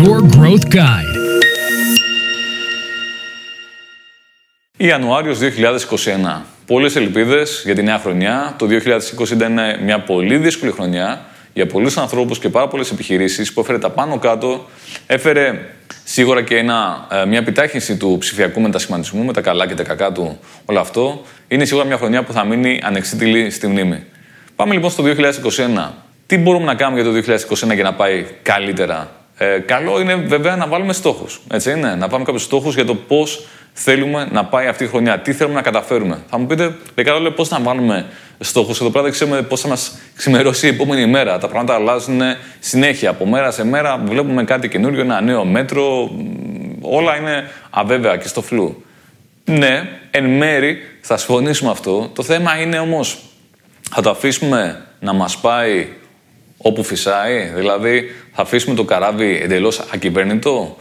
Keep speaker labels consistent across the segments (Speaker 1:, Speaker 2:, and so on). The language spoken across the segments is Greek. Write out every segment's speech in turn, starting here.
Speaker 1: Your Growth Guide.
Speaker 2: Ιανουάριος 2021. Πολλές ελπίδες για τη νέα χρονιά. Το 2020 ήταν μια πολύ δύσκολη χρονιά για πολλούς ανθρώπους και πάρα πολλές επιχειρήσεις που έφερε τα πάνω κάτω. Έφερε σίγουρα και ένα, ε, μια επιτάχυνση του ψηφιακού μετασχηματισμού με τα καλά και τα κακά του όλο αυτό. Είναι σίγουρα μια χρονιά που θα μείνει ανεξίτηλη στη μνήμη. Πάμε λοιπόν στο 2021. Τι μπορούμε να κάνουμε για το 2021 για να πάει καλύτερα; Ε, καλό είναι βέβαια να βάλουμε στόχους. Έτσι είναι, να πάμε κάποιους στόχους για το πώς θέλουμε να πάει αυτή η χρονιά, τι θέλουμε να καταφέρουμε. Θα μου πείτε, Δεκαρό, λέει, πώς να βάλουμε στόχους. Εδώ πέρα δεν ξέρουμε πώς θα μας ξημερώσει η επόμενη μέρα. Τα πράγματα αλλάζουν συνέχεια. Από μέρα σε μέρα βλέπουμε κάτι καινούριο, ένα νέο μέτρο. Όλα είναι αβέβαια και στο φλού. Ναι, εν μέρη θα συμφωνήσουμε αυτό. Το θέμα είναι όμως, θα το αφήσουμε να μας πάει όπου φυσάει, δηλαδή θα αφήσουμε το καράβι εντελώς ακυβέρνητο.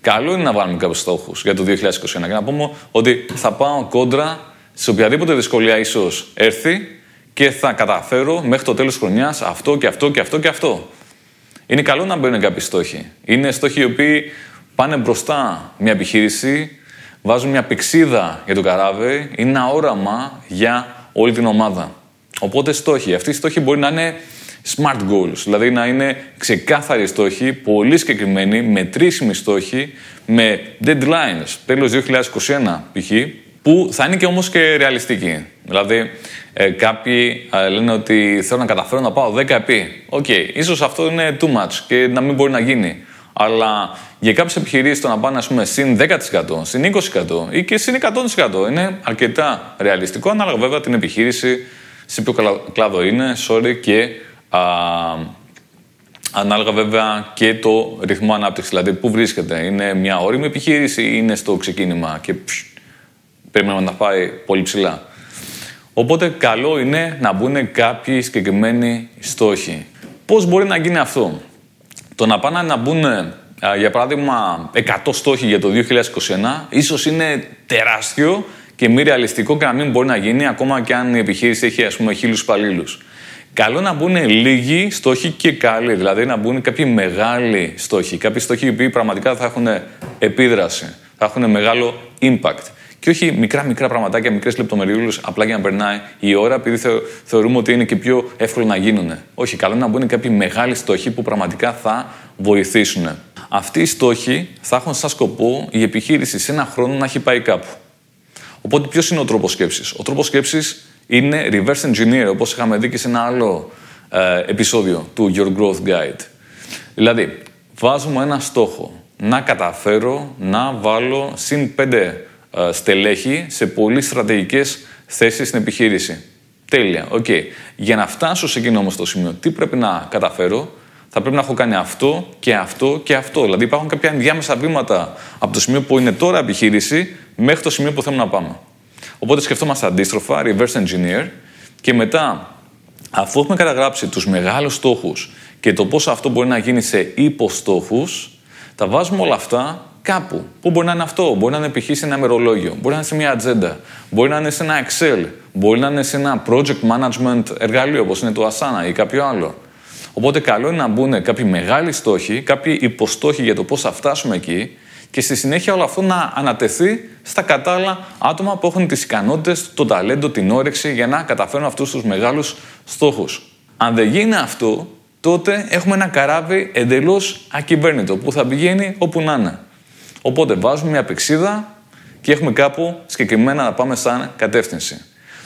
Speaker 2: Καλό είναι να βάλουμε κάποιους στόχους για το 2021 και να πούμε ότι θα πάω κόντρα σε οποιαδήποτε δυσκολία ίσως έρθει και θα καταφέρω μέχρι το τέλος της χρονιάς αυτό και αυτό και αυτό και αυτό. Είναι καλό να μπαίνουν κάποιοι στόχοι. Είναι στόχοι οι οποίοι πάνε μπροστά μια επιχείρηση, βάζουν μια πηξίδα για το καράβι, είναι ένα όραμα για όλη την ομάδα. Οπότε στόχοι. Αυτοί οι στόχοι μπορεί να είναι smart goals, δηλαδή να είναι ξεκάθαροι στόχοι, πολύ συγκεκριμένοι, μετρήσιμοι στόχοι, με deadlines, τέλος 2021 π.χ., που θα είναι και όμως και ρεαλιστικοί. Δηλαδή, ε, κάποιοι ε, λένε ότι θέλω να καταφέρω να πάω 10 επί. OK, okay, ίσως αυτό είναι too much και να μην μπορεί να γίνει. Αλλά για κάποιες επιχειρήσεις το να πάνε ας πούμε, συν 10%, συν 20% ή και συν 100% είναι αρκετά ρεαλιστικό, ανάλογα βέβαια την επιχείρηση, σε ποιο κλάδο είναι, sorry, και ανάλογα βέβαια και το ρυθμό ανάπτυξης, δηλαδή πού βρίσκεται. Είναι μια όρημη επιχείρηση ή είναι στο ξεκίνημα και περιμένουμε να πάει πολύ ψηλά. Οπότε καλό είναι να μπουν κάποιοι συγκεκριμένοι στόχοι. Πώς μπορεί να γίνει αυτό; Το να πάνε να μπουν, για παράδειγμα, 100 στόχοι για το 2021, ίσως είναι τεράστιο και μη ρεαλιστικό και να μην μπορεί να γίνει ακόμα και αν η επιχείρηση έχει ας πούμε χίλιους υπαλλήλους. Καλό να μπουν λίγοι στόχοι και καλοί, δηλαδή να μπουν κάποιοι μεγάλοι στόχοι, κάποιοι στόχοι οι οποίοι πραγματικά θα έχουν επίδραση, θα έχουν μεγάλο impact. Και όχι μικρά-μικρά πραγματάκια, μικρές λεπτομεριούλες, απλά για να περνάει η ώρα, επειδή θεωρούμε ότι είναι και πιο εύκολο να γίνουν. Όχι, καλό είναι να μπουν κάποιοι μεγάλοι στόχοι που πραγματικά θα βοηθήσουν. Αυτοί οι στόχοι θα έχουν σαν σκοπό η επιχείρηση σε ένα χρόνο να έχει πάει κάπου. Οπότε, ποιος είναι ο τρόπος σκέψης; Ο τρόπος σκέψης είναι reverse engineer, όπως είχαμε δει και σε ένα άλλο ε, επεισόδιο του Your Growth Guide. Δηλαδή, βάζουμε ένα στόχο να καταφέρω να βάλω συν πέντε ε, στελέχη σε πολύ στρατηγικές θέσεις στην επιχείρηση. Τέλεια, OK. Okay. Για να φτάσω σε εκείνο όμως το σημείο, τι πρέπει να καταφέρω, θα πρέπει να έχω κάνει αυτό και αυτό και αυτό. Δηλαδή υπάρχουν κάποια ενδιάμεσα βήματα από το σημείο που είναι τώρα η επιχείρηση μέχρι το σημείο που θέλουμε να πάμε. Οπότε σκεφτόμαστε αντίστροφα, reverse engineer, και μετά, αφού έχουμε καταγράψει τους μεγάλους στόχους και το πώς αυτό μπορεί να γίνει σε υποστόχους, τα βάζουμε όλα αυτά κάπου. Πού μπορεί να είναι αυτό, μπορεί να είναι π.χ. σε ένα μερολόγιο, μπορεί να είναι σε μια ατζέντα, μπορεί να είναι σε ένα Excel, μπορεί να είναι σε ένα project management εργαλείο όπως είναι το Asana ή κάποιο άλλο. Οπότε καλό είναι να μπουν κάποιοι μεγάλοι στόχοι, κάποιοι υποστόχοι για το πώς θα φτάσουμε εκεί και στη συνέχεια όλο αυτό να ανατεθεί στα κατάλληλα άτομα που έχουν τις ικανότητες, το ταλέντο, την όρεξη για να καταφέρουν αυτούς τους μεγάλους στόχους. Αν δεν γίνει αυτό, τότε έχουμε ένα καράβι εντελώς ακυβέρνητο που θα πηγαίνει όπου να είναι. Οπότε βάζουμε μια πηξίδα και έχουμε κάπου συγκεκριμένα να πάμε σαν κατεύθυνση.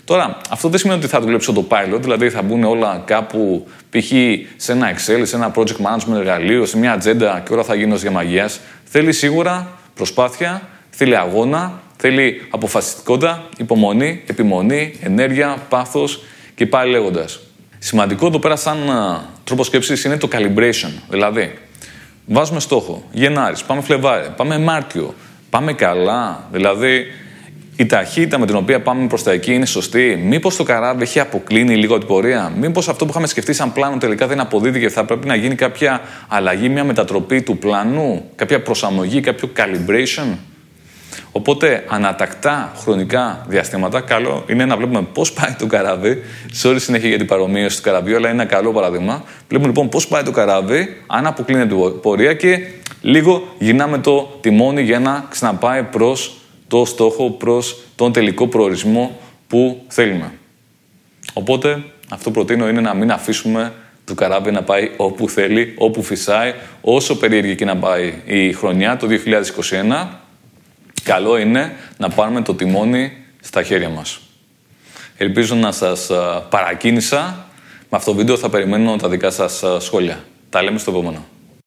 Speaker 2: Τώρα, αυτό δεν σημαίνει ότι θα δουλέψω το pilot, δηλαδή θα μπουν όλα κάπου π.χ. σε ένα Excel, σε ένα project management εργαλείο, σε μια ατζέντα και όλα θα γίνουν για μαγείας. Θέλει σίγουρα προσπάθεια, θέλει αγώνα, θέλει αποφασιστικότητα, υπομονή, επιμονή, ενέργεια, πάθος και πάλι λέγοντας. Σημαντικό εδώ πέρα, σαν τρόπο σκέψης, είναι το calibration. Δηλαδή, βάζουμε στόχο. Γενάρης, πάμε Φλεβάρι, πάμε Μάρτιο. Πάμε καλά. Δηλαδή, η ταχύτητα με την οποία πάμε προς τα εκεί είναι σωστή. Μήπως το καράβι έχει αποκλίνει λίγο την πορεία; Μήπως αυτό που είχαμε σκεφτεί σαν πλάνο τελικά δεν αποδίδει και θα πρέπει να γίνει κάποια αλλαγή, μια μετατροπή του πλάνου, κάποια προσαρμογή, κάποιο calibration; Οπότε, ανατακτά χρονικά διαστήματα, καλό είναι να βλέπουμε πώς πάει το καράβι. Sorry συνέχεια για την παρομοίωση του καραβιού, αλλά είναι ένα καλό παράδειγμα. Βλέπουμε λοιπόν πώς πάει το καράβι, αν αποκλίνεται η πορεία και λίγο γυρνάμε το τιμόνι για να ξαναπάει προς το στόχο, προς τον τελικό προορισμό που θέλουμε. Οπότε, αυτό προτείνω είναι να μην αφήσουμε το καράβι να πάει όπου θέλει, όπου φυσάει, όσο περίεργη και να πάει η χρονιά, το 2021, καλό είναι να πάρουμε το τιμόνι στα χέρια μας. Ελπίζω να σας παρακίνησα. Με αυτό το βίντεο θα περιμένω τα δικά σας σχόλια. Τα λέμε στο επόμενο.